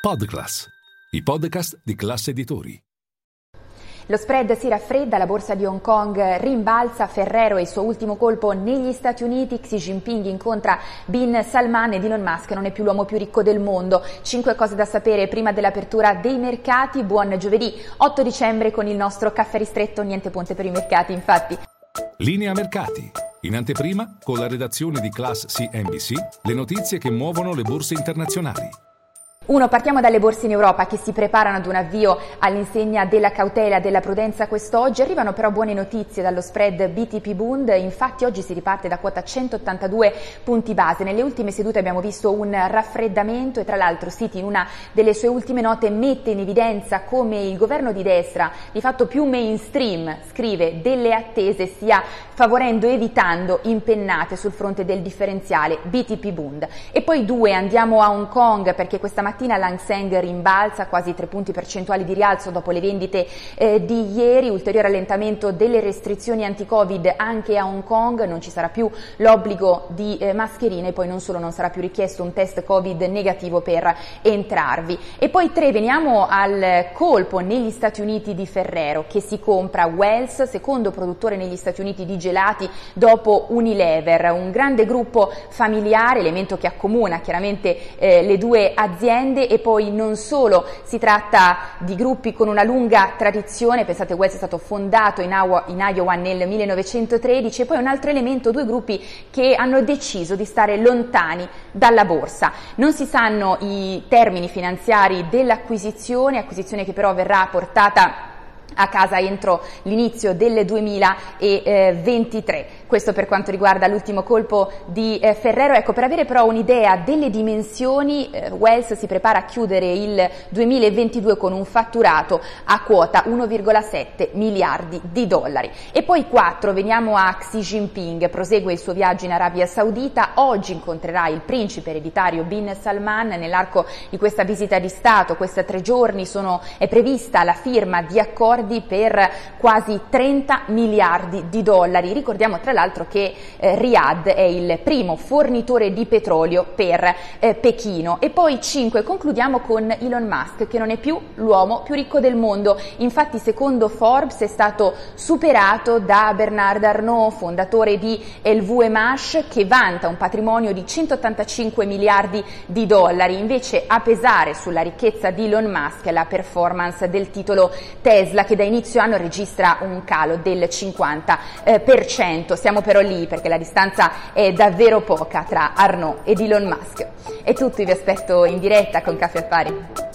Podclass, i podcast di classe editori. Lo spread si raffredda, la borsa di Hong Kong rimbalza, Ferrero e il suo ultimo colpo negli Stati Uniti, Xi Jinping incontra Bin Salman ed Elon Musk non è più l'uomo più ricco del mondo. Cinque cose da sapere prima dell'apertura dei mercati, buon giovedì 8 dicembre con il nostro caffè ristretto, niente ponte per i mercati infatti. Linea mercati. In anteprima, con la redazione di Class CNBC, le notizie che muovono le borse internazionali. Uno, partiamo dalle borse in Europa che si preparano ad un avvio all'insegna della cautela e della prudenza quest'oggi. Arrivano però buone notizie dallo spread BTP Bund, infatti oggi si riparte da quota 182 punti base. Nelle ultime sedute abbiamo visto un raffreddamento e tra l'altro Citi in una delle sue ultime note mette in evidenza come il governo di destra, di fatto più mainstream, scrive delle attese stia favorendo e evitando impennate sul fronte del differenziale BTP Bund. E poi due, andiamo a Hong Kong perché questa mattina l'Hang Seng rimbalza quasi 3 punti percentuali di rialzo dopo le vendite eh, di ieri, ulteriore allentamento delle restrizioni anti-Covid anche a Hong Kong, non ci sarà più l'obbligo di eh, mascherine poi non solo non sarà più richiesto un test Covid negativo per entrarvi. E poi tre, veniamo al colpo negli Stati Uniti di Ferrero che si compra Wells, secondo produttore negli Stati Uniti di gelati dopo Unilever, un grande gruppo familiare, elemento che accomuna chiaramente eh, le due aziende aziende e poi non solo, si tratta di gruppi con una lunga tradizione, pensate Wells è stato fondato in Iowa nel 1913 e poi un altro elemento, due gruppi che hanno deciso di stare lontani dalla borsa. Non si sanno i termini finanziari dell'acquisizione, acquisizione che però verrà portata a casa entro l'inizio del 2023. Questo per quanto riguarda l'ultimo colpo di eh, Ferrero. Ecco, per avere però un'idea delle dimensioni, eh, Wells si prepara a chiudere il 2022 con un fatturato a quota 1,7 miliardi di dollari. E poi 4, veniamo a Xi Jinping, prosegue il suo viaggio in Arabia Saudita, oggi incontrerà il principe ereditario Bin Salman nell'arco di questa visita di Stato, questi tre giorni sono, è prevista la firma di accordi per quasi 30 miliardi di dollari. Ricordiamo tra che eh, Riyadh è il primo fornitore di petrolio per eh, Pechino. E poi 5, concludiamo con Elon Musk che non è più l'uomo più ricco del mondo. Infatti secondo Forbes è stato superato da Bernard Arnault, fondatore di LVMH che vanta un patrimonio di 185 miliardi di dollari. Invece a pesare sulla ricchezza di Elon Musk è la performance del titolo Tesla che da inizio anno registra un calo del 50%. Eh, Siamo però lì perché la distanza è davvero poca tra Arnaud ed Elon Musk. È tutto, vi aspetto in diretta con Caffè Affari.